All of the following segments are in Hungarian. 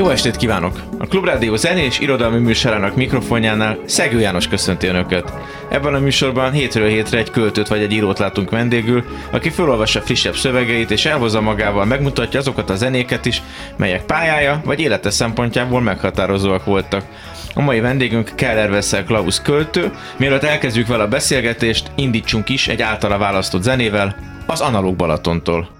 Jó estét kívánok! A Klubrádió zenés irodalmi műsorának mikrofonjánál Szegő János köszönti Önöket. Ebben a műsorban hétről hétre egy költőt vagy egy írót látunk vendégül, aki felolvassa frissebb szövegeit és elhozza magával, megmutatja azokat a zenéket is, melyek pályája vagy élete szempontjából meghatározóak voltak. A mai vendégünk Keller Vessel Klaus költő. Mielőtt elkezdjük vele a beszélgetést, indítsunk is egy általa választott zenével, az Analóg Balatontól.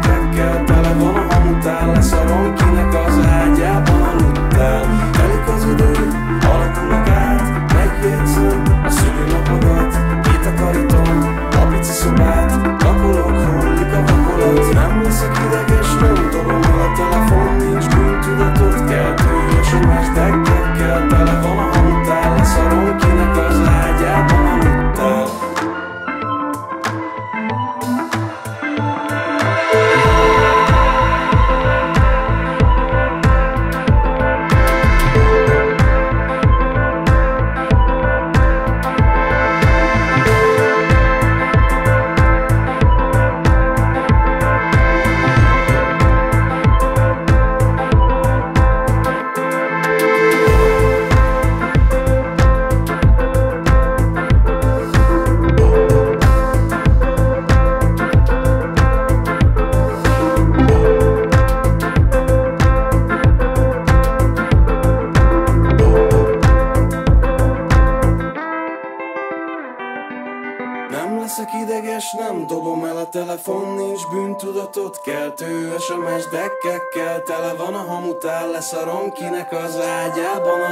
szülinapodat Kitakarítom,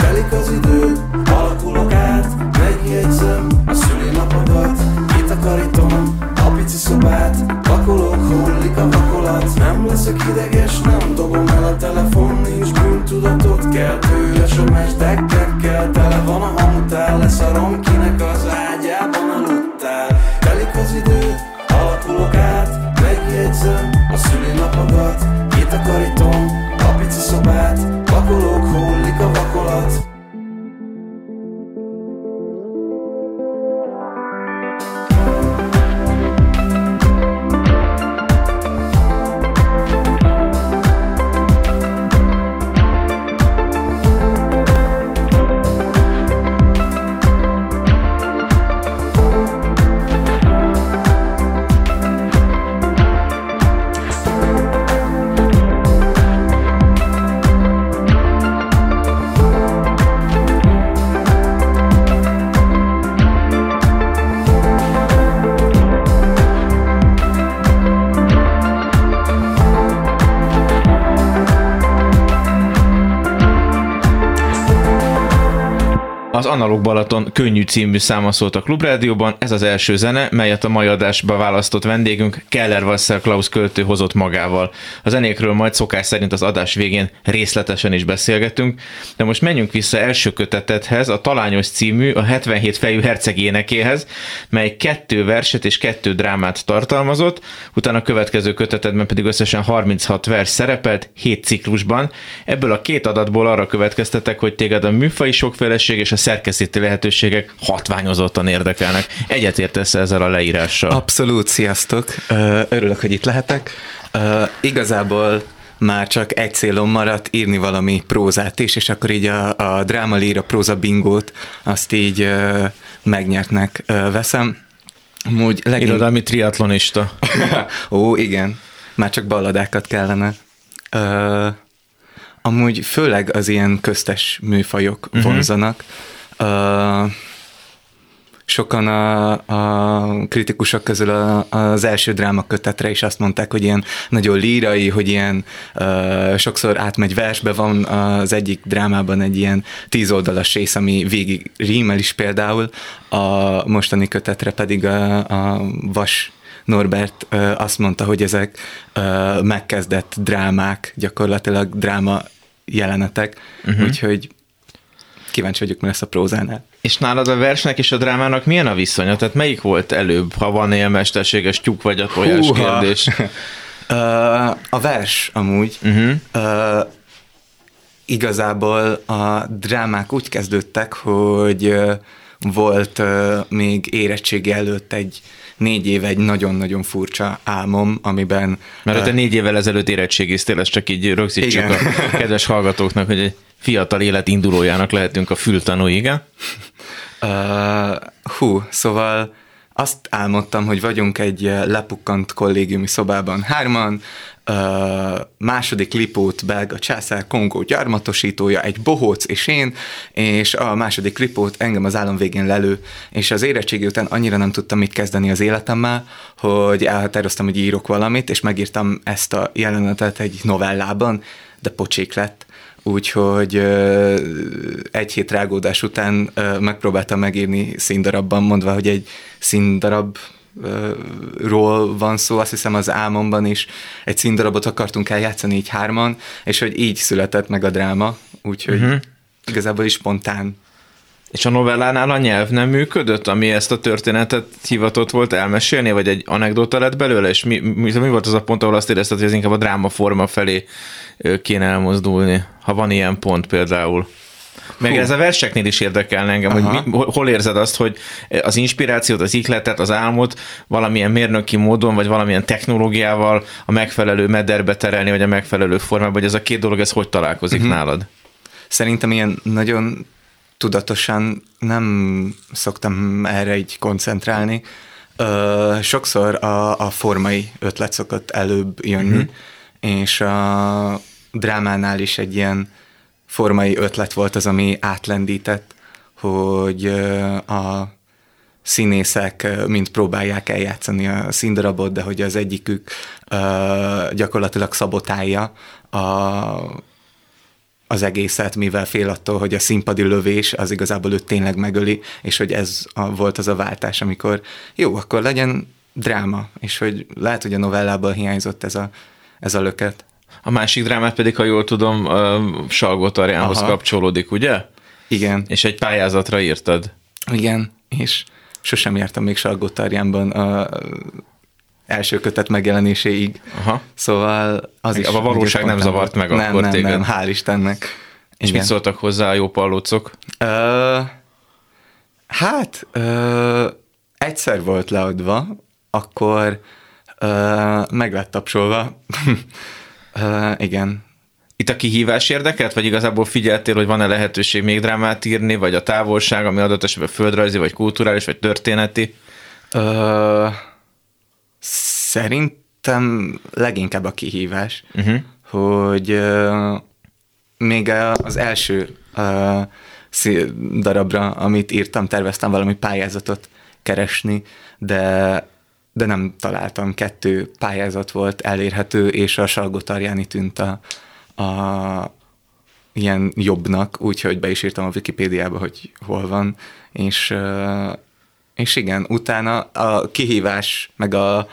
api Az Balaton könnyű című száma szólt a Klubrádióban, ez az első zene, melyet a mai adásba választott vendégünk Keller Vassar Klaus költő hozott magával. A zenékről majd szokás szerint az adás végén részletesen is beszélgetünk, de most menjünk vissza első kötetethez, a Talányos című, a 77 fejű herceg énekéhez, mely kettő verset és kettő drámát tartalmazott, utána a következő kötetetben pedig összesen 36 vers szerepelt, 7 ciklusban. Ebből a két adatból arra következtetek, hogy téged a műfai sokféleség és a szerkesztési lehetőségek hatványozottan érdekelnek. Egyetértesz ezzel a leírással? Abszolút, sziasztok! Örülök, hogy itt lehetek. Igazából már csak egy célom maradt írni valami prózát is, és akkor így a, a dráma líra próza bingót azt így megnyertnek veszem. Amúgy legint... Irodalmi triatlonista. Ó, igen. Már csak balladákat kellene. Uh, amúgy főleg az ilyen köztes műfajok uh-huh. vonzanak. Uh, sokan a, a kritikusok közül a, az első dráma kötetre is azt mondták, hogy ilyen nagyon lírai, hogy ilyen uh, sokszor átmegy versbe, van az egyik drámában egy ilyen tízoldalas rész, ami végig rímel is például, a mostani kötetre pedig a, a Vas Norbert uh, azt mondta, hogy ezek uh, megkezdett drámák, gyakorlatilag dráma jelenetek, uh-huh. úgyhogy kíváncsi vagyok, mi lesz a prózánál. És nálad a versnek és a drámának milyen a viszonya? Tehát melyik volt előbb, ha van ilyen mesterséges tyúk vagy a tojás Húha. kérdés? uh, a vers amúgy. Uh-huh. Uh, igazából a drámák úgy kezdődtek, hogy uh, volt uh, még érettségi előtt egy négy éve egy nagyon-nagyon furcsa álmom, amiben... Mert uh, te négy évvel ezelőtt érettségiztél, ezt csak így rögzítsük igen. a kedves hallgatóknak, hogy egy fiatal élet indulójának lehetünk a fültanú, igen? Uh, hú, szóval azt álmodtam, hogy vagyunk egy lepukkant kollégiumi szobában hárman, uh, második Lipót belga császár Kongó gyarmatosítója, egy bohóc és én, és a második Lipót engem az állam végén lelő, és az érettségi után annyira nem tudtam mit kezdeni az életemmel, hogy elhatároztam, hogy írok valamit, és megírtam ezt a jelenetet egy novellában, de pocsék lett, úgyhogy egy hét rágódás után megpróbáltam megírni színdarabban, mondva, hogy egy színdarab ról van szó, azt hiszem az álmomban is egy színdarabot akartunk eljátszani így hárman, és hogy így született meg a dráma, úgyhogy uh-huh. igazából is spontán. És a novellánál a nyelv nem működött, ami ezt a történetet hivatott volt elmesélni, vagy egy anekdota lett belőle, és mi, mi, mi volt az a pont, ahol azt érezted, hogy ez inkább a dráma forma felé kéne elmozdulni, ha van ilyen pont például? Meg Hú. ez a verseknél is érdekelne engem, Aha. hogy mi, hol érzed azt, hogy az inspirációt, az ikletet, az álmot valamilyen mérnöki módon, vagy valamilyen technológiával a megfelelő mederbe terelni, vagy a megfelelő formában, vagy ez a két dolog, ez hogy találkozik uh-huh. nálad? Szerintem ilyen nagyon tudatosan nem szoktam erre így koncentrálni. Ö, sokszor a, a formai ötlet szokott előbb jönni, uh-huh. és a drámánál is egy ilyen formai ötlet volt az, ami átlendített, hogy a színészek mind próbálják eljátszani a színdarabot, de hogy az egyikük gyakorlatilag szabotálja a, az egészet, mivel fél attól, hogy a színpadi lövés az igazából őt tényleg megöli, és hogy ez a, volt az a váltás, amikor jó, akkor legyen dráma, és hogy lehet, hogy a novellából hiányzott ez a, ez a löket. A másik drámát pedig, ha jól tudom, Salgó Tarjánhoz Aha. kapcsolódik, ugye? Igen. És egy pályázatra írtad. Igen, és sosem jártam még Salgó Tarjánban a első kötet megjelenéséig. Aha. Szóval az is... A valóság nem zavart meg nem, akkor nem, téged. Nem, hál' Istennek. És Igen. mit szóltak hozzá a jó pallócok? Ö, hát, ö, egyszer volt leadva, akkor ö, meg lett tapsolva. ö, igen. Itt a kihívás érdekelt, vagy igazából figyeltél, hogy van-e lehetőség még drámát írni, vagy a távolság, ami adott esetben földrajzi, vagy kulturális, vagy történeti? Ö, szerintem leginkább a kihívás, uh-huh. hogy ö, még az első ö, darabra, amit írtam, terveztem valami pályázatot keresni, de de nem találtam. Kettő pályázat volt elérhető, és a Salgotarjáni tűnt a, a ilyen jobbnak, úgyhogy be is írtam a Wikipédiába, hogy hol van, és, és igen, utána a kihívás, meg a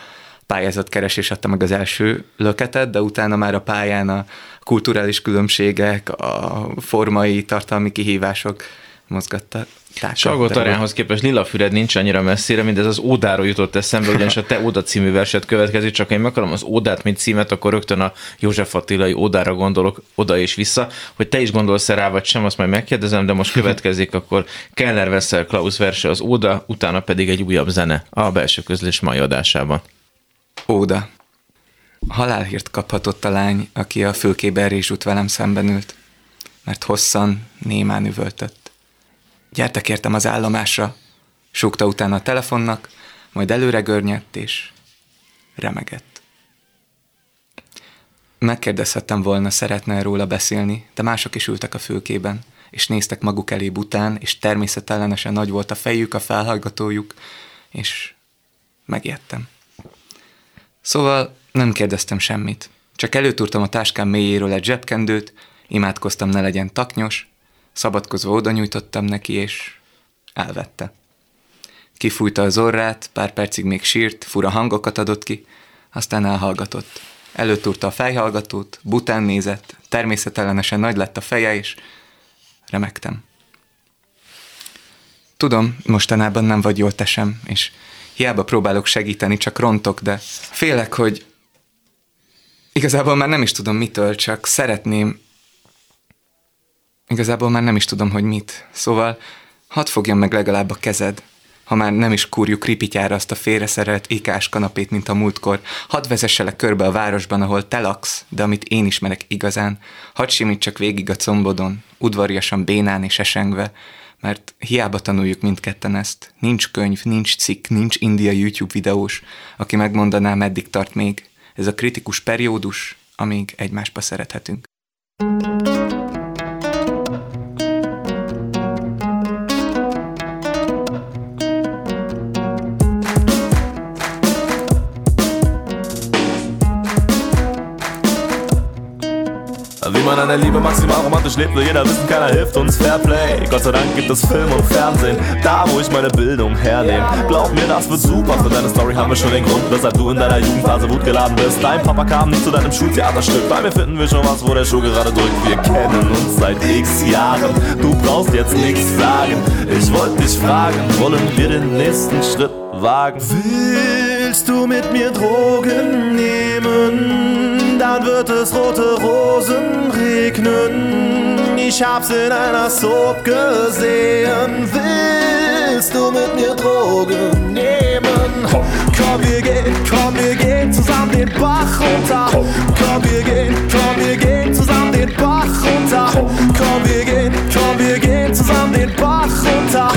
pályázatkeresés adta meg az első löketet, de utána már a pályán a kulturális különbségek, a formai, tartalmi kihívások mozgattak. Salgótarjánhoz képest Lilafüred nincs annyira messzire, mint ez az Ódáról jutott eszembe, ugyanis a Te Óda című verset következik, csak én megakarom az Ódát, mint címet, akkor rögtön a József Attilai Ódára gondolok oda és vissza. Hogy te is gondolsz rá, vagy sem, azt majd megkérdezem, de most következik akkor Keller Vessel Klaus verse az Óda, utána pedig egy újabb zene a belső közlés mai adásában. Óda. Halálhírt kaphatott a lány, aki a fülkében út velem szemben ült, mert hosszan, némán üvöltött. Gyertek értem az állomásra, súgta utána a telefonnak, majd előre görnyedt és remegett. Megkérdezhettem volna, szeretne róla beszélni, de mások is ültek a fülkében, és néztek maguk elé bután, és természetellenesen nagy volt a fejük, a felhallgatójuk, és megijedtem. Szóval nem kérdeztem semmit, csak előtúrtam a táskám mélyéről egy zsebkendőt, imádkoztam ne legyen taknyos, Szabadkozva oda nyújtottam neki, és elvette. Kifújta az orrát, pár percig még sírt, fura hangokat adott ki, aztán elhallgatott. Előtúrta a fejhallgatót, bután nézett, természetellenesen nagy lett a feje, és remektem. Tudom, mostanában nem vagy jól tesem, és hiába próbálok segíteni, csak rontok, de félek, hogy igazából már nem is tudom mitől, csak szeretném, Igazából már nem is tudom, hogy mit. Szóval hadd fogjam meg legalább a kezed, ha már nem is kúrjuk ripityára azt a félreszerelt ikás kanapét, mint a múltkor, hadd vezesselek körbe a városban, ahol te laksz, de amit én ismerek igazán, hadd simítsak végig a combodon, udvariasan bénán és esengve, mert hiába tanuljuk mindketten ezt. Nincs könyv, nincs cikk, nincs India YouTube videós, aki megmondaná, meddig tart még. Ez a kritikus periódus, amíg egymásba szerethetünk. thank you an Liebe maximal romantisch lebt, will jeder wissen, keiner hilft uns Fairplay. Gott sei Dank gibt es Film und Fernsehen, da wo ich meine Bildung hernehme. Glaub mir, das wird super, für deine Story haben wir schon den Grund, weshalb du in deiner Jugendphase wutgeladen bist. Dein Papa kam nicht zu deinem Schultheaterstück, bei mir finden wir schon was, wo der Schuh gerade drückt. Wir kennen uns seit x Jahren, du brauchst jetzt nichts sagen. Ich wollte dich fragen, wollen wir den nächsten Schritt wagen? Willst du mit mir Drogen nehmen? Dann wird es rote Rosen regnen. Ich hab's in einer Soap gesehen. Willst du mit mir Drogen nehmen? Komm, wir gehen, komm, wir gehen zusammen den Bach runter. Komm, wir gehen, komm, wir gehen zusammen den Bach runter. Komm, wir gehen, komm, wir gehen zusammen den Bach runter.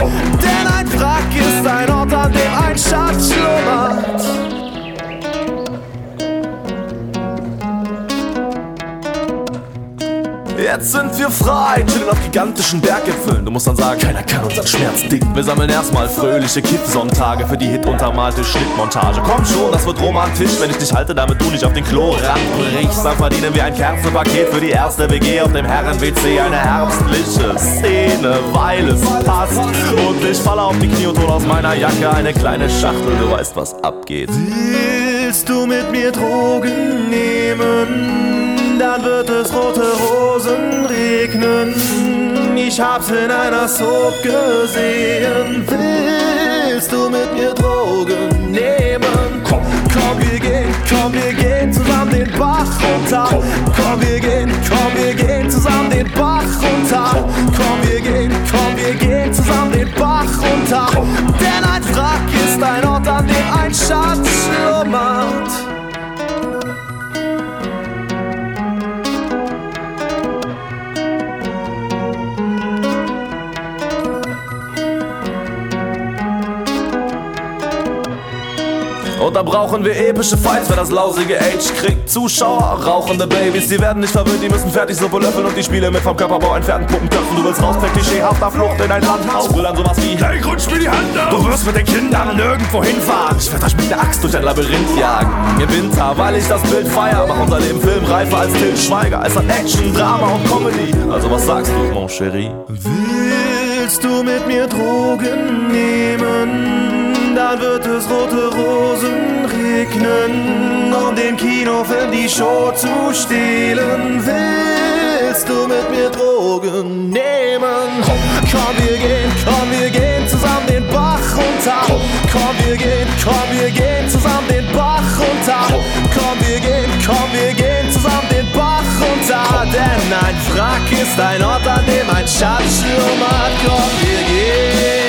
Denn ein Wrack ist ein Ort, an dem ein Schatz schlummert. Jetzt sind wir frei, chillen auf gigantischen Berggipfeln. Du musst dann sagen, keiner kann unseren Schmerz dicken. Wir sammeln erstmal fröhliche Kippsonntage für die Hit untermalte Schnittmontage. Komm schon, das wird romantisch, wenn ich dich halte, damit du nicht auf den Klorand brichst. Dann verdienen wir ein Kerzenpaket für die erste WG auf dem Herren-WC. Eine herbstliche Szene, weil es passt. Und ich falle auf die Knie und hol aus meiner Jacke eine kleine Schachtel. Du weißt, was abgeht. Willst du mit mir Drogen nehmen? Dann wird es rote Rosen regnen. Ich hab's in einer Soap gesehen. Willst du mit mir Drogen nehmen? Komm, komm, wir gehen, komm, wir gehen zusammen den Bach runter. Komm, wir gehen, komm, wir gehen zusammen den Bach runter. Komm, wir gehen, komm, wir gehen zusammen den Bach runter. Denn ein Wrack ist ein Ort, an dem ein Schatz schlummert. Und da brauchen wir epische Fights, wer das lausige Age kriegt. Zuschauer, rauchende Babys, die werden nicht verwöhnt, die müssen fertig Suppe löffeln und die Spiele mit vom Körperbau entfernten Puppenköpfen. Du willst raus per klischeehafter Flucht in ein Landhaus. Will sowas wie, hey, rutsch mir die Hand auf. Du wirst mit den Kindern nirgendwo hinfahren. Ich werd euch mit der Axt durch ein Labyrinth jagen. Im Winter, weil ich das Bild feier, mach unser Leben filmreifer als Til Schweiger. Es hat Action, Drama und Comedy. Also was sagst du, mon chéri? Willst du mit mir Drogen nehmen? Dann wird es rote Rosen regnen, um den Kinofilm die Show zu stehlen. Willst du mit mir Drogen nehmen? Komm, wir gehen, komm, wir gehen zusammen den Bach runter. Komm, wir gehen, komm, wir gehen zusammen den Bach runter. Komm, wir gehen, komm, wir gehen zusammen den Bach runter. Denn ein Wrack ist ein Ort, an dem ein Schatz schlummert. Komm, wir gehen.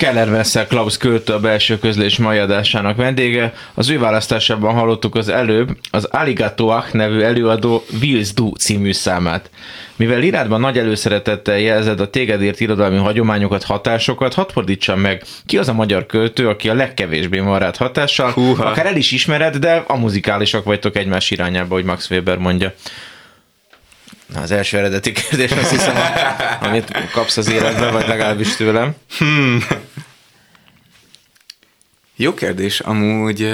Keller Vessel Klaus költő a belső közlés mai adásának vendége. Az ő választásában hallottuk az előbb az Alligatoach nevű előadó Wills Du című számát. Mivel írásban nagy előszeretettel jelzed a téged ért irodalmi hagyományokat, hatásokat, hadd fordítsam meg, ki az a magyar költő, aki a legkevésbé van rád hatással, Húha. akár el is ismered, de a muzikálisak vagytok egymás irányába, hogy Max Weber mondja. Na, az első eredeti kérdés, azt hiszem, amit kapsz az életben, vagy legalábbis tőlem. Jó kérdés, amúgy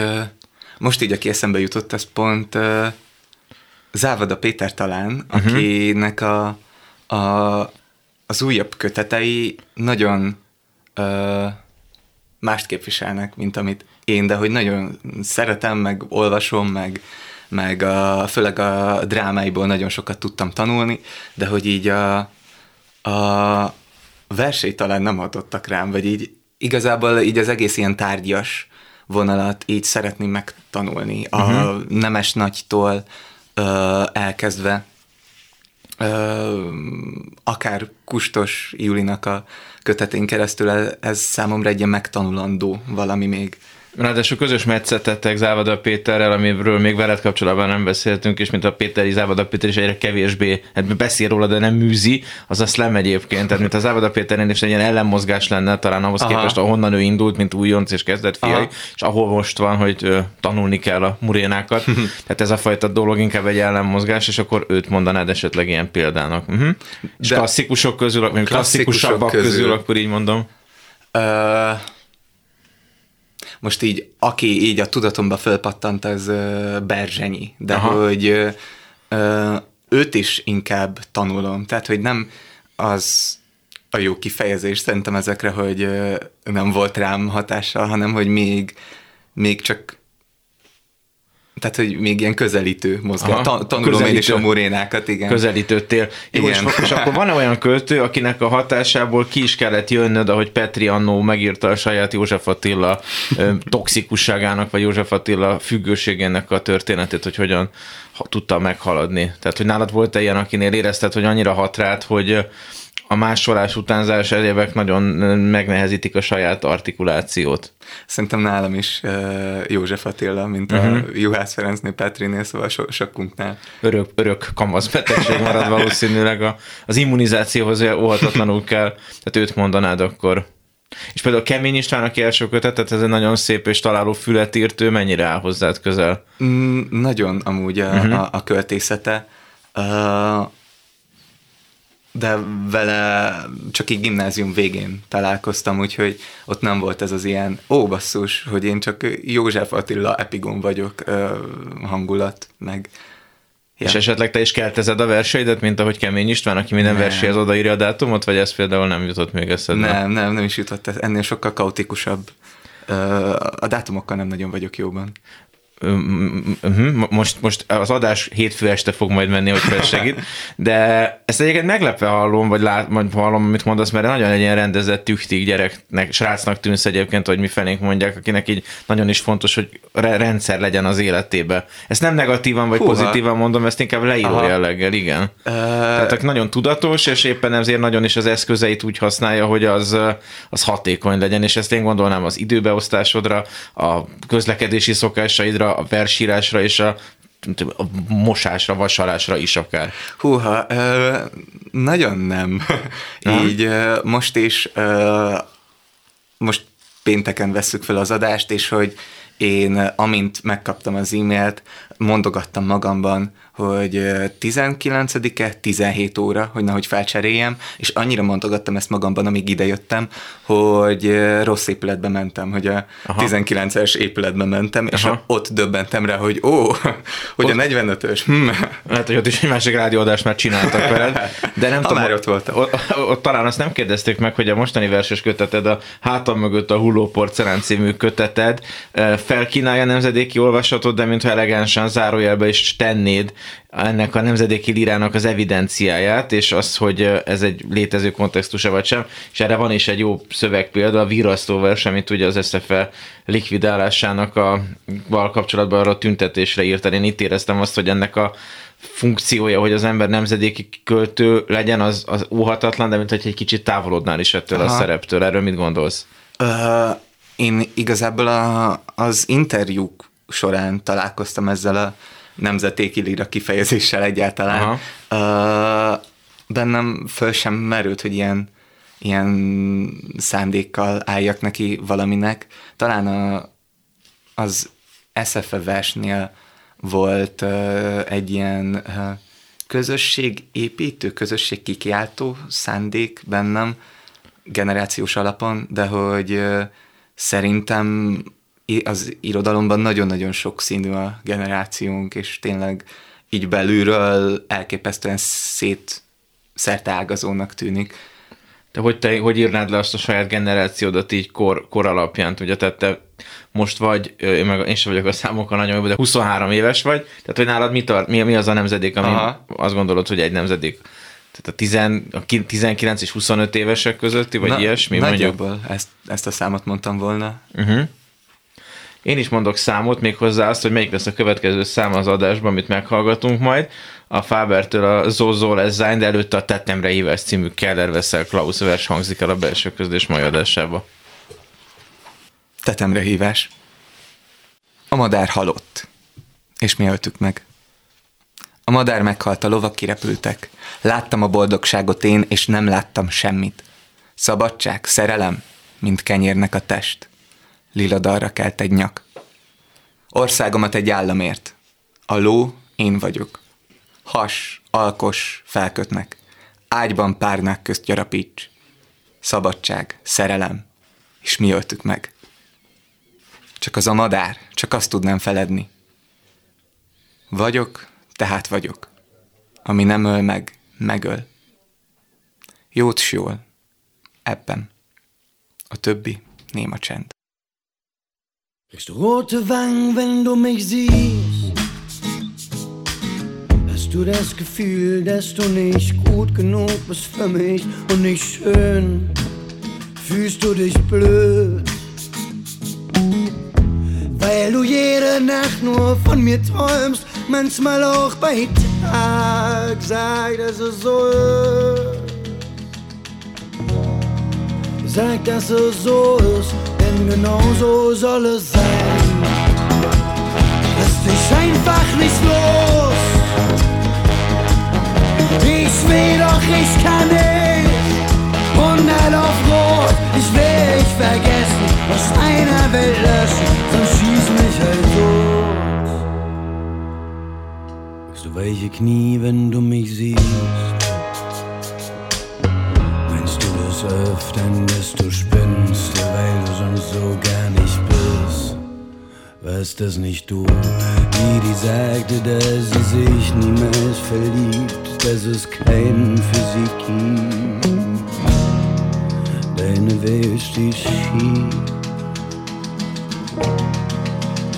most így, aki eszembe jutott, ez pont Závada Péter talán, akinek a, a, az újabb kötetei nagyon ö, mást képviselnek, mint amit én, de hogy nagyon szeretem, meg olvasom, meg, meg a, főleg a drámáiból nagyon sokat tudtam tanulni, de hogy így a, a versei talán nem hatottak rám, vagy így igazából így az egész ilyen tárgyas vonalat így szeretném megtanulni, a uh-huh. Nemes Nagytól ö, elkezdve, ö, akár Kustos Julinak a kötetén keresztül, ez, számomra egy ilyen megtanulandó valami még. Ráadásul közös metszetettek Závada Péterrel, amiről még veled kapcsolatban nem beszéltünk, és mint a Péteri Závada Péter is egyre kevésbé hát beszél róla, de nem műzi, az a slam egyébként. Tehát mint a Závada Péternél is egy ilyen ellenmozgás lenne, talán ahhoz Aha. Képest, ahonnan ő indult, mint újonc és kezdett fiai, Aha. és ahol most van, hogy ö, tanulni kell a murénákat. Tehát ez a fajta dolog inkább egy ellenmozgás, és akkor őt mondanád esetleg ilyen példának. Uh-huh. És De- klasszikusok közül, klasszikusabbak közül. közül. akkor így mondom. Ö, most így, aki így a tudatomba fölpattant, az Berzsenyi, de Aha. Hogy ö, őt is inkább tanulom, tehát hogy nem az a jó kifejezés szerintem ezekre, hogy nem volt rám hatással, hanem hogy még, még csak tehát, hogy még ilyen közelítő mozgás. Ta- tanulom én is közelítő. a morénákat, igen. közelítődtél. Jó, és, Igen. és akkor van olyan költő, akinek a hatásából ki is kellett jönnöd, ahogy Petri annó megírta a saját József Attila toxikusságának, vagy József Attila függőségének a történetét, hogy hogyan tudta meghaladni. Tehát, hogy nálad volt-e ilyen, akinél érezted, hogy annyira hat rád, hogy a másolás, utánzás egyébek nagyon megnehezítik a saját artikulációt. Szerintem nálam is uh, József Attila, mint uh-huh. a mhm. Juhász Ferencnél, Petrinél, szóval so, sokunknál. Örök, örök kamaszbetegség marad valószínűleg, a, az immunizációhoz óhatatlanul kell, tehát őt mondanád akkor. És például Kemény István, aki első kötetet, ez egy nagyon szép és találó fület írt, ő mennyire áll hozzád közel? Mm, nagyon amúgy a, uh-huh. a, a költészete. Uh, de vele csak így gimnázium végén találkoztam, úgyhogy ott nem volt ez az ilyen, ó basszus, hogy én csak József Attila epigon vagyok hangulat, meg Ja. És esetleg te is keltezed a verseidet, mint ahogy Kemény István, aki minden verséhez odaírja a dátumot, vagy ez például nem jutott még eszedbe? Nem, nem, nem is jutott, ennél sokkal kaotikusabb. A dátumokkal nem nagyon vagyok jóban. Most, most az adás hétfő este fog majd menni, hogy segít, de ezt egyébként meglepve hallom, vagy, lát, vagy hallom, amit mondasz, mert nagyon egy ilyen rendezett tüktig gyereknek, srácnak tűnsz egyébként, hogy mi felénk mondják, akinek így nagyon is fontos, hogy rendszer legyen az életébe. Ezt nem negatívan vagy Húha. pozitívan mondom, ezt inkább leíró Aha. jelleggel, igen. Uh... Tehát nagyon tudatos, és éppen ezért nagyon is az eszközeit úgy használja, hogy az, az hatékony legyen, és ezt én gondolnám az időbeosztásodra, a közlekedési szokásaidra, a versírásra és a a mosásra, vasalásra is akár. Húha, nagyon nem. Így ö, most is, most pénteken veszük fel az adást, és hogy én amint megkaptam az e-mailt, mondogattam magamban, hogy 19-e 17 óra, hogy nehogy felcseréljem, és annyira mondogattam ezt magamban, amíg idejöttem, hogy rossz épületbe mentem, hogy a Aha. 19-es épületbe mentem, és Aha. ott döbbentem rá, hogy ó, hogy ott, a 45-ös. Hm. Lehet, hogy ott is egy másik rádióadást már csináltak veled, de nem tudom, ott volt. Ott, ott, talán azt nem kérdezték meg, hogy a mostani verses köteted, a hátam mögött a Hulló Porcelán című köteted felkínálja nemzedéki olvasatot, de mintha elegánsan zárójelbe is tennéd ennek a nemzedéki lírának az evidenciáját, és az, hogy ez egy létező kontextusa vagy sem, és erre van is egy jó szövegpélda, a virasztóvers, amit ugye az SZFE likvidálásának a val kapcsolatban arra a tüntetésre írtál. Én itt éreztem azt, hogy ennek a funkciója, hogy az ember nemzedéki költő legyen, az, az óhatatlan, de mint hogy egy kicsit távolodnál is ettől Aha. a szereptől. Erről mit gondolsz? Uh, én igazából a, az interjúk során találkoztam ezzel a nemzetéki lira kifejezéssel egyáltalán. Aha. Uh, bennem föl sem merült, hogy ilyen, ilyen szándékkal álljak neki valaminek. Talán a, az SFE versnél volt uh, egy ilyen uh, közösségépítő, közösségkikiáltó szándék bennem generációs alapon, de hogy uh, szerintem az irodalomban nagyon-nagyon sok színű a generációnk, és tényleg így belülről elképesztően szét szerte ágazónak tűnik. De hogy te, hogy írnád le azt a saját generációdat így kor, kor alapján, ugye, tehát te most vagy, én, meg, én sem vagyok a számokkal nagyon jó, de 23 éves vagy, tehát hogy nálad mi, tart, mi, mi az a nemzedék, ami Aha. azt gondolod, hogy egy nemzedék tehát a, 10, a 19 és 25 évesek közötti, vagy Na, ilyesmi? Nagyjából ezt, ezt a számot mondtam volna. Uh-huh. Én is mondok számot, még hozzá azt, hogy melyik lesz a következő szám az adásban, amit meghallgatunk majd. A Fabertől a Zozo lesz Zayn, de előtte a Tettemre hívás című Keller Veszel Klaus vers hangzik el a belső közlés mai adásába. Tetemre hívás. A madár halott, és mi öltük meg. A madár meghalt, a lovak kirepültek. Láttam a boldogságot én, és nem láttam semmit. Szabadság, szerelem, mint kenyérnek a test lila dalra kelt egy nyak. Országomat egy államért. A ló én vagyok. Has, alkos, felkötnek. Ágyban párnák közt gyarapíts. Szabadság, szerelem. És mi öltük meg. Csak az a madár, csak azt tudnám feledni. Vagyok, tehát vagyok. Ami nem öl meg, megöl. Jót s jól. Ebben. A többi néma csend. Kriegst du rote Wangen, wenn du mich siehst? Hast du das Gefühl, dass du nicht gut genug bist für mich und nicht schön? Fühlst du dich blöd? Weil du jede Nacht nur von mir träumst, manchmal auch bei Tag, sag, dass es so ist. Sag, dass es so ist, denn genau so soll es sein. Lass dich einfach nicht los. Ich will doch, ich kann nicht. 100 auf Rot, ich will ich vergessen, was einer will löschen, sonst schieß mich halt tot. Kriegst du welche Knie, wenn du mich siehst? Meinst du spinnst, weil du sonst so gar nicht bist? Weißt das nicht du, die die sagte, dass sie sich niemals verliebt, dass es keinen für sie gibt? Deine Welt steht schief.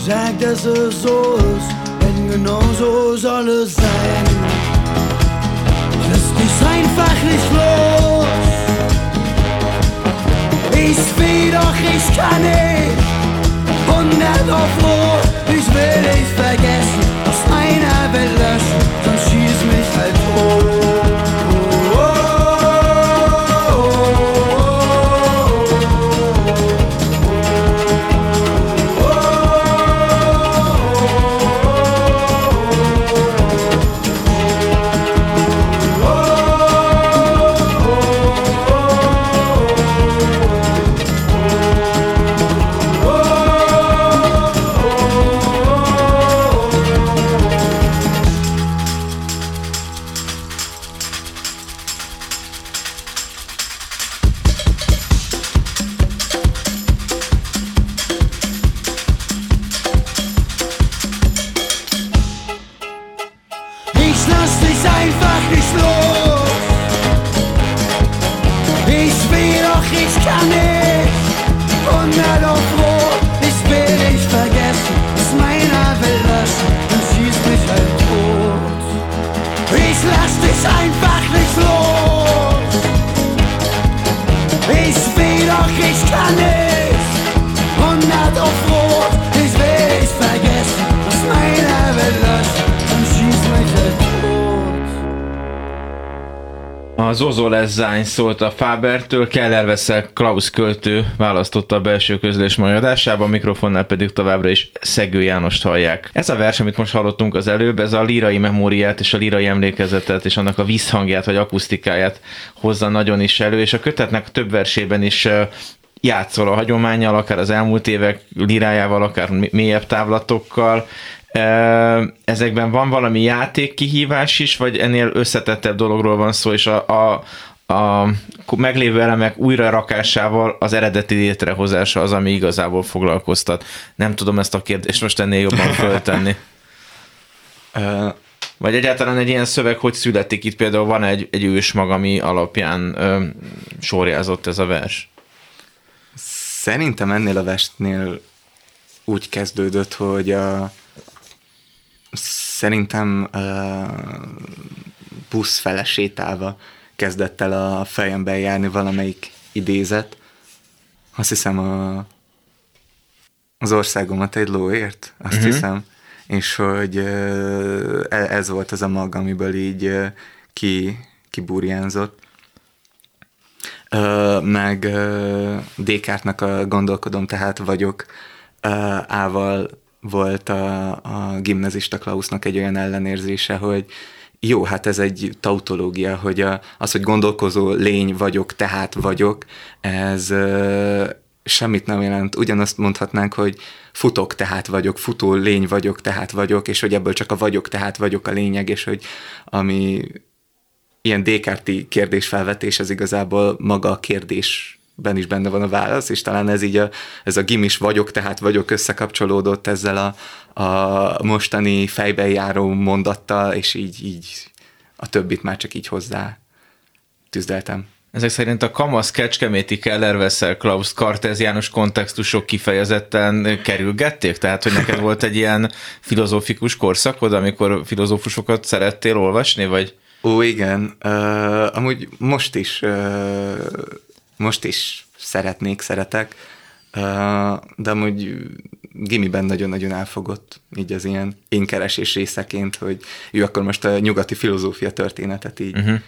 Sag, dass es so ist, denn genau so soll es sein. Lass dich einfach nicht los. Ich will doch, ich kann nicht. 100 auf Rot, ich will dich vergessen. Was einer will löschen, sonst schieß mich halt tot. Zány szólt a Fabertől, Keller Veszel Klaus költő választotta a belső közlés mai adásába, a mikrofonnál pedig továbbra is Szegő Jánost hallják. Ez a vers, amit most hallottunk az előbb, ez a lírai memóriát és a lírai emlékezetet és annak a visszhangját vagy akusztikáját hozza nagyon is elő, és a kötetnek több versében is játszol a hagyományjal, akár az elmúlt évek lirájával, akár mélyebb távlatokkal. Ezekben van valami játékkihívás is, vagy ennél összetettebb dologról van szó, és a, a, a meglévő elemek újra rakásával az eredeti létrehozása az, ami igazából foglalkoztat. Nem tudom ezt a kérdést most ennél jobban föltenni. Vagy egyáltalán egy ilyen szöveg hogy születik? Itt például van egy, egy ősmag, ami alapján ö, sorjázott ez a vers. Szerintem ennél a vestnél úgy kezdődött, hogy a, szerintem a busz fele sétálva kezdett el a fejemben járni valamelyik idézet. Azt hiszem a, az országomat egy lóért, azt uh-huh. hiszem. És hogy e- ez volt az a mag, amiből így ki, kiburjánzott. Meg Descartesnak a gondolkodom, tehát vagyok ával volt a, a gimnazista Klausnak egy olyan ellenérzése, hogy jó, hát ez egy tautológia, hogy a, az, hogy gondolkozó lény vagyok, tehát vagyok, ez semmit nem jelent. Ugyanazt mondhatnánk, hogy futok, tehát vagyok, futó lény vagyok, tehát vagyok, és hogy ebből csak a vagyok, tehát vagyok a lényeg, és hogy ami ilyen Descartes-i kérdésfelvetés, ez igazából maga a kérdésben is benne van a válasz, és talán ez így a, ez a gimis vagyok, tehát vagyok összekapcsolódott ezzel a, a mostani fejben járó mondattal, és így, így a többit már csak így hozzá tűzdeltem. Ezek szerint a kamasz kecskeméti Keller Veszel Klaus karteziánus kontextusok kifejezetten kerülgették? Tehát, hogy neked volt egy ilyen filozófikus korszakod, amikor filozófusokat szerettél olvasni, vagy? Ó, igen. Uh, amúgy most is, uh, most is szeretnék, szeretek, de amúgy gimiben nagyon-nagyon elfogott így az ilyen énkeresés részeként, hogy ő akkor most a nyugati filozófia történetet így uh-huh.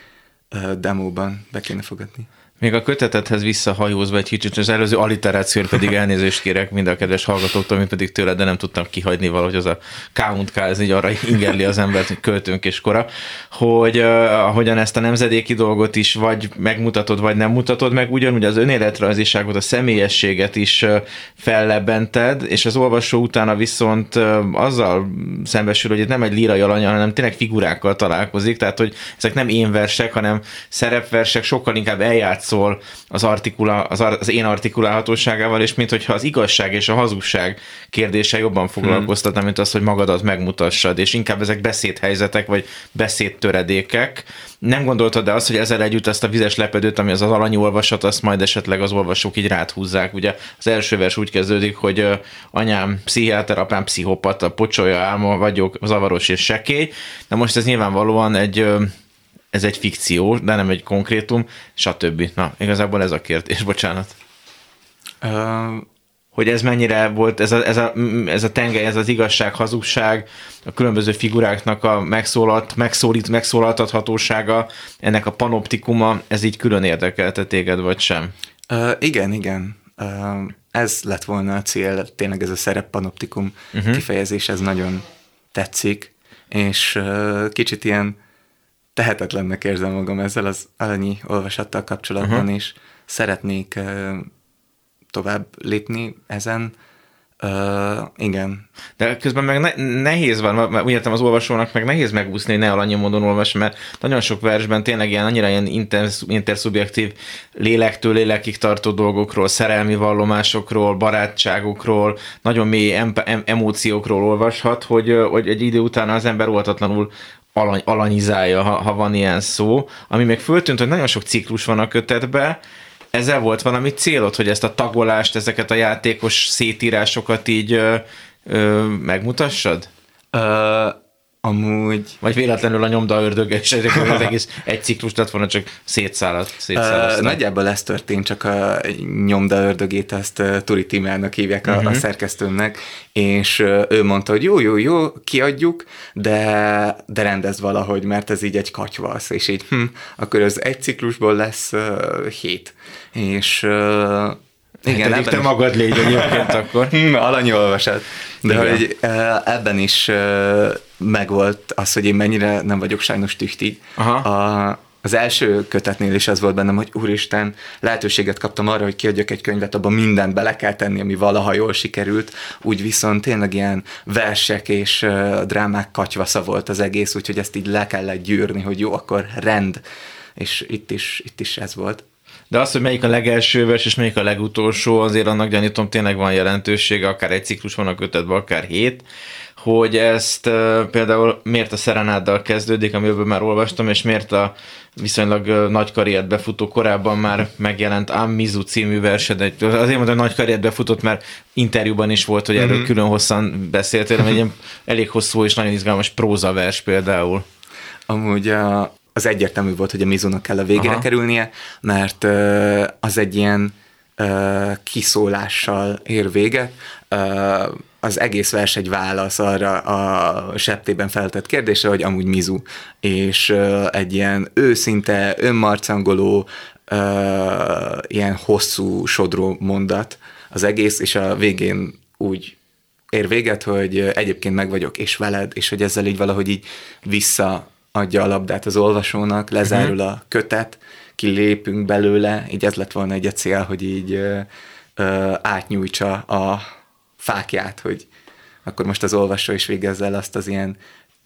uh, demóban be kéne fogadni. Még a kötetethez visszahajózva egy kicsit, az előző alliterációt pedig elnézést kérek mind a kedves hallgatóktól, mint pedig tőle, de nem tudtam kihagyni valahogy az a K ez így arra ingerli az embert, hogy költőnk és kora, hogy uh, ahogyan ezt a nemzedéki dolgot is vagy megmutatod, vagy nem mutatod meg, ugyanúgy az önéletrajziságot, a személyességet is uh, fellebbented, és az olvasó utána viszont uh, azzal szembesül, hogy itt nem egy lírai alany, hanem tényleg figurákkal találkozik, tehát hogy ezek nem én versek, hanem szerepversek, sokkal inkább eljátsz szól az, artikula, az, ar, az én artikulálhatóságával, és mint hogyha az igazság és a hazugság kérdése jobban foglalkoztatna, hmm. mint az, hogy magadat megmutassad, és inkább ezek beszédhelyzetek, vagy beszédtöredékek. Nem gondoltad de azt, hogy ezzel együtt ezt a vizes lepedőt, ami az az alanyi olvasat, azt majd esetleg az olvasók így ráthúzzák. Ugye az első vers úgy kezdődik, hogy anyám pszichiáter, apám pszichopata, pocsolya, álma, vagyok, zavaros és sekély. Na most ez nyilvánvalóan egy ez egy fikció, de nem egy konkrétum, stb. Na, igazából ez a kérdés, bocsánat. Uh, hogy ez mennyire volt, ez a, ez, a, ez a tengely, ez az igazság, hazugság, a különböző figuráknak a megszólalt, megszólít, megszólaltathatósága, ennek a panoptikuma, ez így külön érdekelte téged, vagy sem? Uh, igen, igen. Uh, ez lett volna a cél, tényleg ez a szerep panoptikum uh-huh. kifejezés, ez nagyon tetszik, és uh, kicsit ilyen tehetetlennek érzem magam ezzel az alanyi olvasattal kapcsolatban, uh-huh. és szeretnék uh, tovább lépni ezen. Uh, igen. De közben meg ne, nehéz van, mert úgy értem az olvasónak meg nehéz megúszni, hogy ne alanyi módon olvas, mert nagyon sok versben tényleg ilyen annyira ilyen inter, interszubjektív lélektől lélekig tartó dolgokról, szerelmi vallomásokról, barátságokról, nagyon mély em, em, emóciókról olvashat, hogy, hogy egy idő után az ember óvatatlanul alany, alanyizálja, ha, ha van ilyen szó, ami még föltűnt, hogy nagyon sok ciklus van a kötetben, ezzel volt valami célod, hogy ezt a tagolást, ezeket a játékos szétírásokat így ö, ö, megmutassad? Ö, Amúgy... Vagy véletlenül a nyomda ördöge, és az egész egy ciklus lett volna, csak szétszálladt. Uh, nagyjából ez történt, csak a nyomda ördögét ezt uh, Turi Timának hívják uh-huh. a, a mhm. szerkesztőmnek, és uh, ő mondta, hogy jó, jó, jó, kiadjuk, de, de rendez valahogy, mert ez így egy katyvasz, és így, hm, akkor az egy ciklusból lesz uh, hét. És uh, igen, hát, te magad légy egyébként akkor. Hmm, alany olvasat. De Igen. hogy ebben is megvolt az, hogy én mennyire nem vagyok sajnos tühti. Aha. A, az első kötetnél is az volt bennem, hogy úristen, lehetőséget kaptam arra, hogy kiadjak egy könyvet, abban mindent bele kell tenni, ami valaha jól sikerült, úgy viszont tényleg ilyen versek és uh, drámák katyvasza volt az egész, úgyhogy ezt így le kellett gyűrni, hogy jó, akkor rend. És itt is, itt is ez volt. De az, hogy melyik a legelső vers és melyik a legutolsó, azért annak gyanítom tényleg van jelentősége, akár egy ciklus van a kötetben, akár hét, hogy ezt uh, például miért a Szerenáddal kezdődik, amiből már olvastam, és miért a viszonylag uh, nagy karriert befutó korábban már megjelent Amizu című versed. Azért mondom, hogy nagy karriert befutott, mert interjúban is volt, hogy erről mm-hmm. külön hosszan beszéltél, egy elég hosszú és nagyon izgalmas prózavers például. Amúgy a, az egyértelmű volt, hogy a Mizunak kell a végére Aha. kerülnie, mert az egy ilyen kiszólással ér véget. Uh, az egész vers egy válasz arra a septében feltett kérdésre, hogy amúgy Mizu, és egy ilyen őszinte, önmarcangoló, ilyen hosszú sodró mondat az egész, és a végén úgy ér véget, hogy egyébként meg vagyok, és veled, és hogy ezzel így valahogy így vissza adja a labdát az olvasónak, lezárul uh-huh. a kötet, kilépünk belőle, így ez lett volna egy a cél, hogy így ö, ö, átnyújtsa a fákját, hogy akkor most az olvasó is végezze el azt az ilyen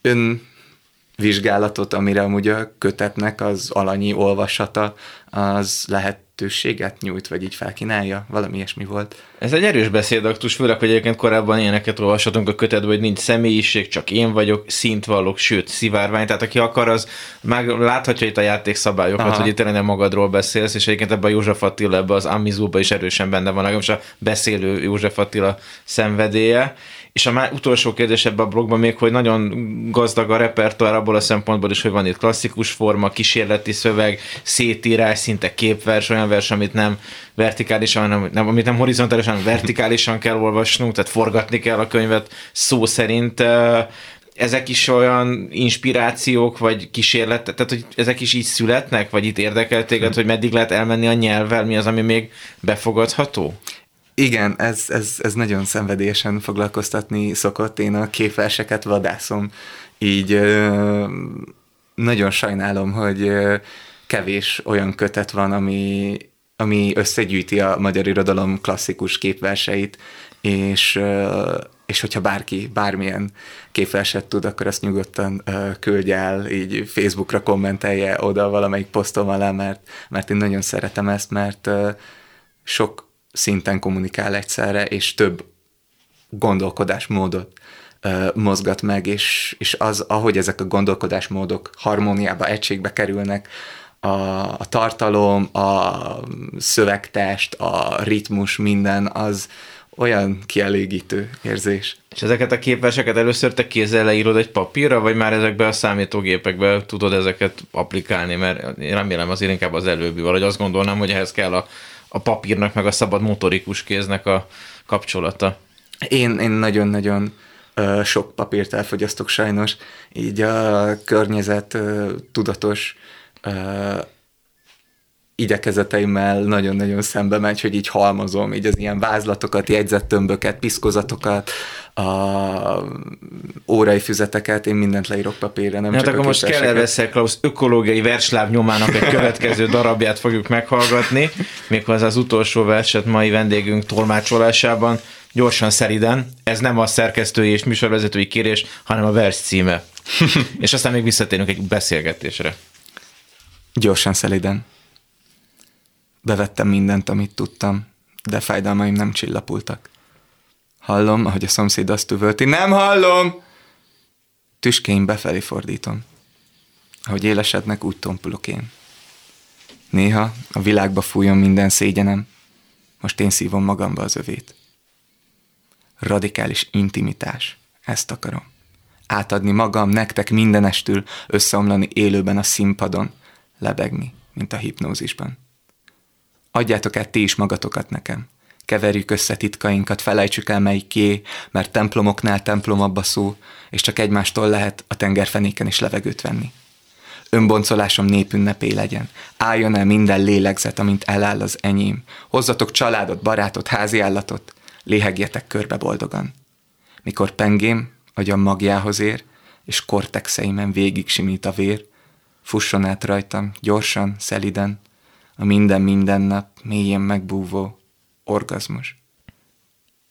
önvizsgálatot, amire amúgy a kötetnek az alanyi olvasata az lehet lehetőséget nyújt, vagy így felkínálja, valami ilyesmi volt. Ez egy erős beszédaktus, főleg, hogy egyébként korábban ilyeneket olvashatunk a kötetben, hogy nincs személyiség, csak én vagyok, szint vallok, sőt, szivárvány, tehát aki akar, az már láthatja itt a játékszabályokat, Aha. hogy itt tényleg magadról beszélsz, és egyébként ebben a József Attila, ebben az Amizóban is erősen benne van, most a beszélő József Attila szenvedélye, és a már utolsó kérdés ebben a blogban még, hogy nagyon gazdag a repertoár abból a szempontból is, hogy van itt klasszikus forma, kísérleti szöveg, szétírás, szinte képvers, olyan vers, amit nem vertikálisan, nem, nem, amit nem horizontálisan, vertikálisan kell olvasnunk, tehát forgatni kell a könyvet szó szerint ezek is olyan inspirációk, vagy kísérletek, tehát hogy ezek is így születnek, vagy itt érdekel téged, hogy meddig lehet elmenni a nyelvvel, mi az, ami még befogadható? Igen, ez, ez, ez nagyon szenvedélyesen foglalkoztatni szokott. Én a képverseket vadászom, így ö, nagyon sajnálom, hogy ö, kevés olyan kötet van, ami, ami összegyűjti a magyar irodalom klasszikus képverseit, és, és hogyha bárki bármilyen képverset tud, akkor azt nyugodtan küldje el, így Facebookra kommentelje oda valamelyik posztom alá, mert, mert én nagyon szeretem ezt, mert sok szinten kommunikál egyszerre, és több gondolkodásmódot mozgat meg, és, és az, ahogy ezek a gondolkodásmódok harmóniába, egységbe kerülnek, a, a tartalom, a szövegtest, a ritmus, minden, az olyan kielégítő érzés. És ezeket a képverseket először te kézzel leírod egy papírra, vagy már ezekbe a számítógépekbe tudod ezeket applikálni, mert én remélem azért inkább az előbbi, vagy azt gondolnám, hogy ehhez kell a, a papírnak, meg a szabad motorikus kéznek a kapcsolata. Én, én nagyon-nagyon sok papírt elfogyasztok sajnos, így a környezet tudatos igyekezeteimmel nagyon-nagyon szembe megy, hogy így halmozom, így az ilyen vázlatokat, jegyzettömböket, piszkozatokat, a órai füzeteket, én mindent leírok papírra, nem Hát csak akkor most kell képeseket. Elveszel Klaus ökológiai versláv nyomának egy következő darabját fogjuk meghallgatni, méghozzá az utolsó verset mai vendégünk tolmácsolásában, gyorsan szeriden, ez nem a szerkesztői és műsorvezetői kérés, hanem a vers címe. és aztán még visszatérünk egy beszélgetésre. Gyorsan szeliden. Bevettem mindent, amit tudtam, de fájdalmaim nem csillapultak. Hallom, ahogy a szomszéd azt üvölti, nem hallom! Tüskéim befelé fordítom. Ahogy élesednek, úgy tompulok én. Néha a világba fújjon minden szégyenem, most én szívom magamba az övét. Radikális intimitás, ezt akarom. Átadni magam nektek mindenestül, összeomlani élőben a színpadon, lebegni, mint a hipnózisban. Adjátok át ti is magatokat nekem. Keverjük össze titkainkat, felejtsük el melyik ké, mert templomoknál templom abba szó, és csak egymástól lehet a tengerfenéken is levegőt venni. Önboncolásom népünnepé legyen. Álljon el minden lélegzet, amint eláll az enyém. Hozzatok családot, barátot, háziállatot. Léhegjetek körbe boldogan. Mikor pengém agyam magjához ér, és kortexeimen végig simít a vér, fusson át rajtam, gyorsan, szeliden, a minden minden nap mélyen megbúvó orgazmus.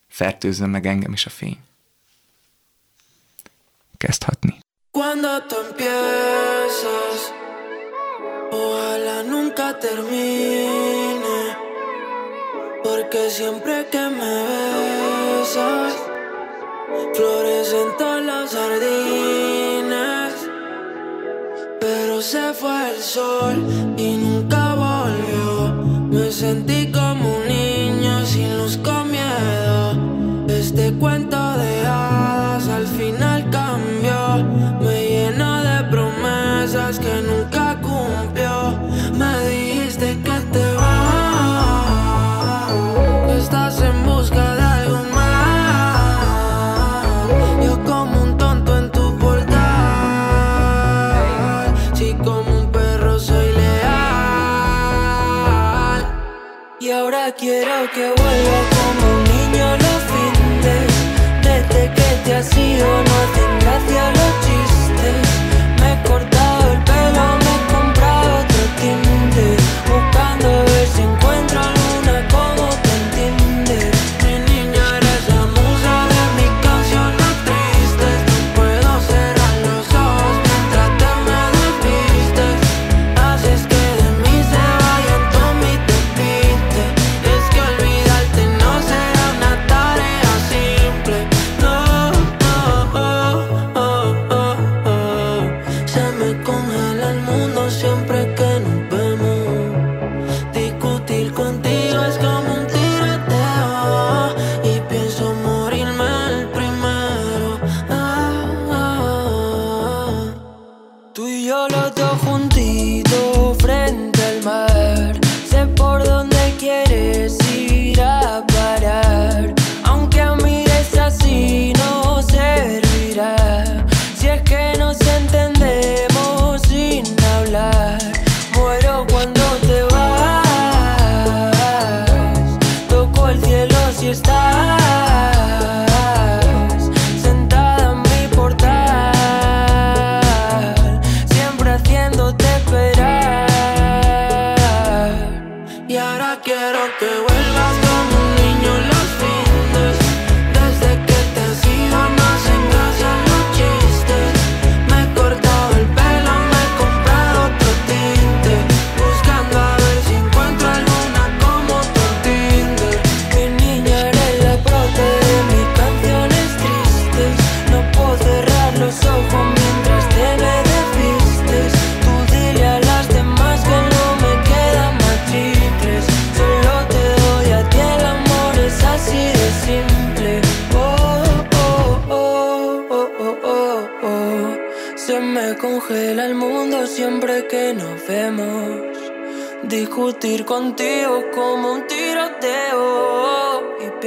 Fertőzzön meg engem is a fény. Kezdhatni. Cuando tú empiezas, ojalá nunca termine, porque siempre que me besas, florecen todas las sardinas, se fue el sol y nunca volvió. Me sentí que vuelva como un niño los fines. Desde que te has ido no hacen gracia los chistes. Me he cortado el pelo, me he comprado otro tinte. Buscando ver si encuentro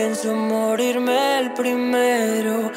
pienso en morirme el primero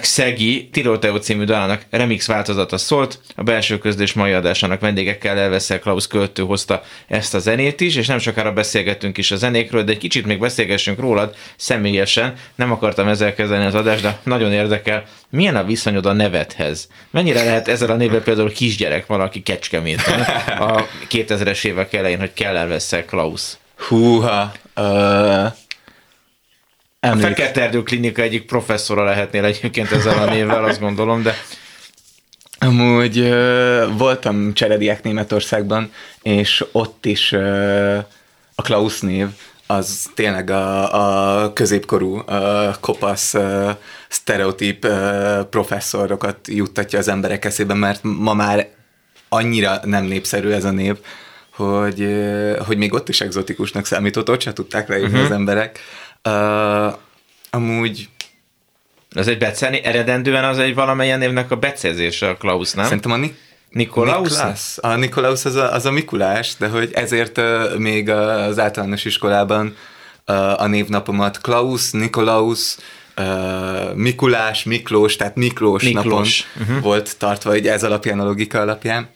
Mark Szegi Tirolteo című dalának remix változata szólt, a belső közlés mai adásának vendégekkel elveszel Klaus költő hozta ezt a zenét is, és nem sokára beszélgettünk is a zenékről, de egy kicsit még beszélgessünk rólad személyesen. Nem akartam ezzel kezdeni az adást, de nagyon érdekel, milyen a viszonyod a nevedhez? Mennyire lehet ezzel a névvel például kisgyerek valaki Kecskeméten a 2000-es évek elején, hogy kell elveszel Klaus? Húha, uh, A emlék, Fekete Erdő Klinika egyik professzora lehetnél egyébként ezzel a névvel, azt gondolom, de Amúgy ö, voltam cserediák Németországban, és ott is ö, a Klaus név az tényleg a, a középkorú ö, kopasz ö, sztereotíp ö, professzorokat juttatja az emberek eszébe, mert ma már annyira nem népszerű ez a név, hogy, hogy még ott is egzotikusnak számított, ott se tudták leírni uh-huh. az emberek. Ö, amúgy az egy becelni, eredendően az egy valamilyen névnek a becezése a Klaus, nem? Szerintem a Nik- Nikolaus? Niklaus. A Nikolaus az a, az a Mikulás, de hogy ezért uh, még az általános iskolában uh, a névnapomat Klaus, Nikolaus, uh, Mikulás, Miklós, tehát Miklós, Miklós. Napon uh-huh. volt tartva, hogy ez alapján, a logika alapján.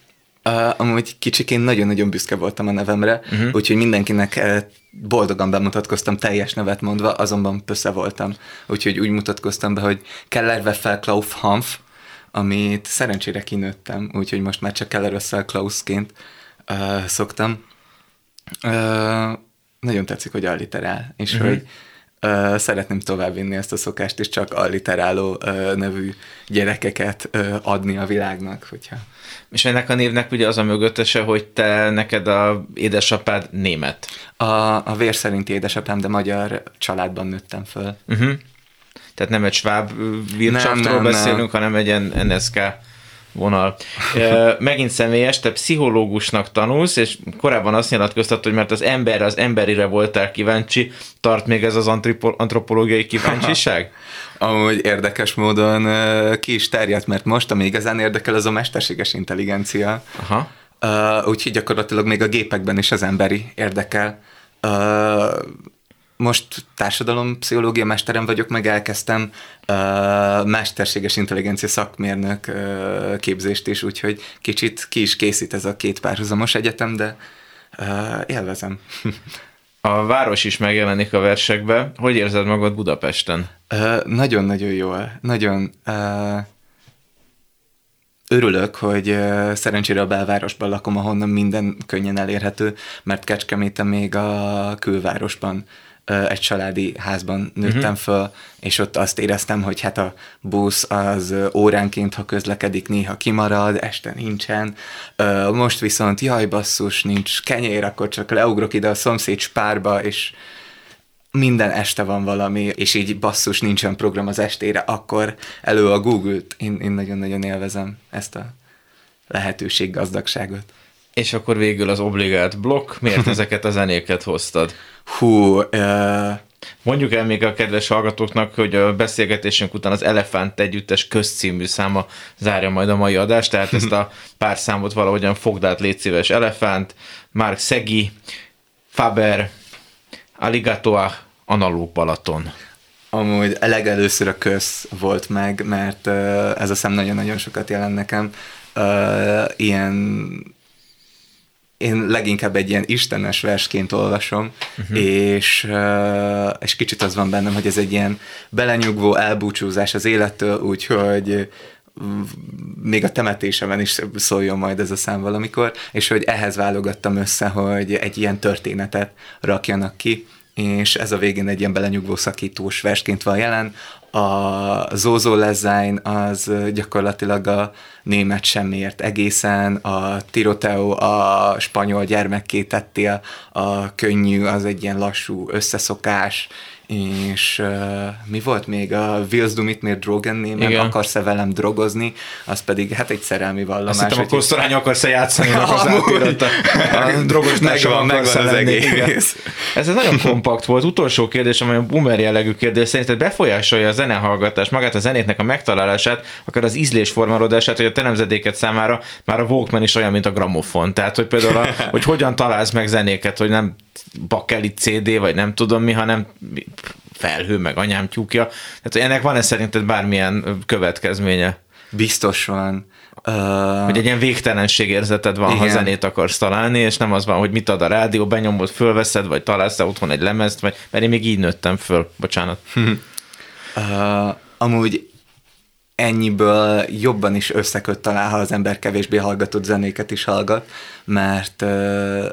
Uh, amúgy kicsiként nagyon-nagyon büszke voltam a nevemre, uh-huh. úgyhogy mindenkinek uh, boldogan bemutatkoztam, teljes nevet mondva, azonban pösze voltam. Úgyhogy úgy mutatkoztam be, hogy Keller Weffel Klauf Hanf, amit szerencsére kinőttem, úgyhogy most már csak Keller Weffel Klausként uh, szoktam. Uh, nagyon tetszik, hogy alliterál, és uh-huh. hogy uh, szeretném továbbvinni ezt a szokást, és csak alliteráló uh, nevű gyerekeket uh, adni a világnak, hogyha És ennek a névnek ugye az a mögöttese, hogy te neked a édesapád német. A, a vér szerinti édesapám, de magyar családban nőttem föl. Uh-huh. Tehát nem egy sváb nem, beszélünk, nem. hanem egy ilyen NSK vonal. Megint személyes, te pszichológusnak tanulsz, és korábban azt nyilatkoztat, hogy mert az emberre, az emberire voltál kíváncsi, tart még ez az antropológiai kíváncsiság? Amúgy érdekes módon ki is terjedt, mert most, ami igazán érdekel, az a mesterséges intelligencia. Aha. Uh, úgyhogy gyakorlatilag még a gépekben is az emberi érdekel. Uh, most társadalompszichológia mesteren vagyok, meg elkezdtem uh, mesterséges intelligencia szakmérnök uh, képzést is, úgyhogy kicsit ki is készít ez a két párhuzamos egyetem, de uh, élvezem. A város is megjelenik a versekbe. Hogy érzed magad Budapesten? Nagyon-nagyon jól. Nagyon uh, örülök, hogy uh, szerencsére a belvárosban lakom, ahonnan minden könnyen elérhető, mert Kecskeméten még a külvárosban uh, egy családi házban nőttem uh-huh. föl, és ott azt éreztem, hogy hát a busz az óránként, ha közlekedik, néha kimarad, este nincsen. Most viszont, jaj basszus, nincs kenyér, akkor csak leugrok ide a szomszéd spárba, és minden este van valami, és így basszus nincsen program az estére, akkor elő a Google-t. Én, én nagyon-nagyon élvezem ezt a lehetőség gazdagságot. És akkor végül az obligált blokk, miért ezeket a zenéket hoztad? Hú, uh, Mondjuk el még a kedves hallgatóknak, hogy a beszélgetésünk után az Elefánt együttes közcímű száma zárja majd a mai adást, tehát ezt a pár számot valahogyan fogd át, légy szíves. Elefánt, Mark Szegi, Faber, Alligatoa, Analóg Balaton. amúgy legelőször a köz volt meg, mert ez a szem nagyon-nagyon sokat jelent nekem. Uh, ilyen én leginkább egy ilyen istenes versként olvasom, uh-huh. és, és kicsit az van bennem, hogy ez egy ilyen belenyugvó elbúcsúzás az élettől, úgyhogy még a temetésemen is szóljon majd ez a szám valamikor, és hogy ehhez válogattam össze, hogy egy ilyen történetet rakjanak ki, és ez a végén egy ilyen belenyugvó szakítós versként van jelen. A Zózó Lezány az gyakorlatilag a német semmiért egészen, a Tiroteo a spanyol gyermekké tettél, a könnyű az egy ilyen lassú összeszokás, és uh, mi volt még? A Wills du mit mir drogen Igen. akarsz-e velem drogozni, az pedig hát egy szerelmi vallomás. Azt hittem, a kosztorány akarsz-e játszani, az átírott a, drogos Megvan, megvan az egész. Igen. Ez egy nagyon kompakt volt. Utolsó kérdés, amely a boomer jellegű kérdés. Szerinted befolyásolja a zenehallgatás, magát a zenétnek a megtalálását, akár az ízlésformálódását, hogy a te nemzedéket számára már a Walkman is olyan, mint a gramofon. Tehát, hogy például, a, hogy hogyan találsz meg zenéket, hogy nem bakeli CD, vagy nem tudom mi, hanem felhő, meg anyám tyúkja. Tehát, ennek van-e szerinted bármilyen következménye? Biztos van. Uh, Hogy egy ilyen végtelenség érzeted van, ha Igen. zenét akarsz találni, és nem az van, hogy mit ad a rádió, benyomod, fölveszed, vagy találsz otthon egy lemezt, vagy, mert én még így nőttem föl, bocsánat. Uh, amúgy ennyiből jobban is összeköt talán, ha az ember kevésbé hallgatott zenéket is hallgat, mert uh,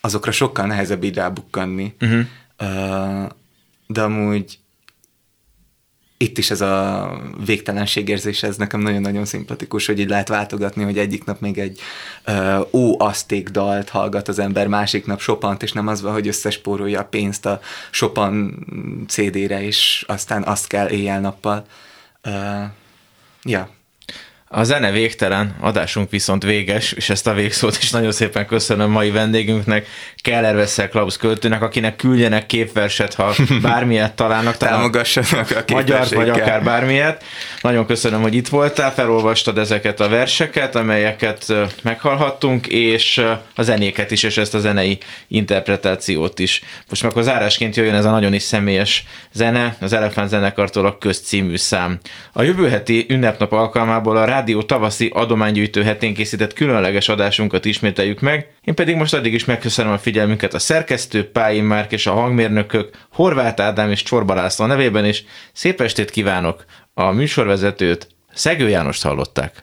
azokra sokkal nehezebb így rábukkanni. Uh-huh. Uh, de amúgy itt is ez a végtelenségérzés, ez nekem nagyon-nagyon szimpatikus, hogy így lehet váltogatni, hogy egyik nap még egy uh, ó aszték dalt hallgat az ember, másik nap Chopant, és nem az van, hogy összespórolja a pénzt a Chopin CD-re, és aztán azt kell éjjel-nappal. Uh, ja, A zene végtelen, adásunk viszont véges, és ezt a végszót is nagyon szépen köszönöm mai vendégünknek, Keller Vessel Klaus költőnek, akinek küldjenek képverset, ha bármilyet találnak. támogassanak a magyar vagy akár bármilyet. Nagyon köszönöm, hogy itt voltál, felolvastad ezeket a verseket, amelyeket meghallhattunk, és a zenéket is, és ezt a zenei interpretációt is. Most meg a zárásként jöjjön ez a nagyon is személyes zene, az Elefánt zenekartól a közcímű szám. A jövő heti ünnepnap alkalmából a Rádió tavaszi adománygyűjtő hetén készített különleges adásunkat ismételjük meg, én pedig most addig is megköszönöm a figyelmünket a szerkesztő, Pályi Márk és a hangmérnökök, Horváth Ádám és Csorba László nevében is. Szép estét kívánok! A műsorvezetőt Szegő Jánost hallották.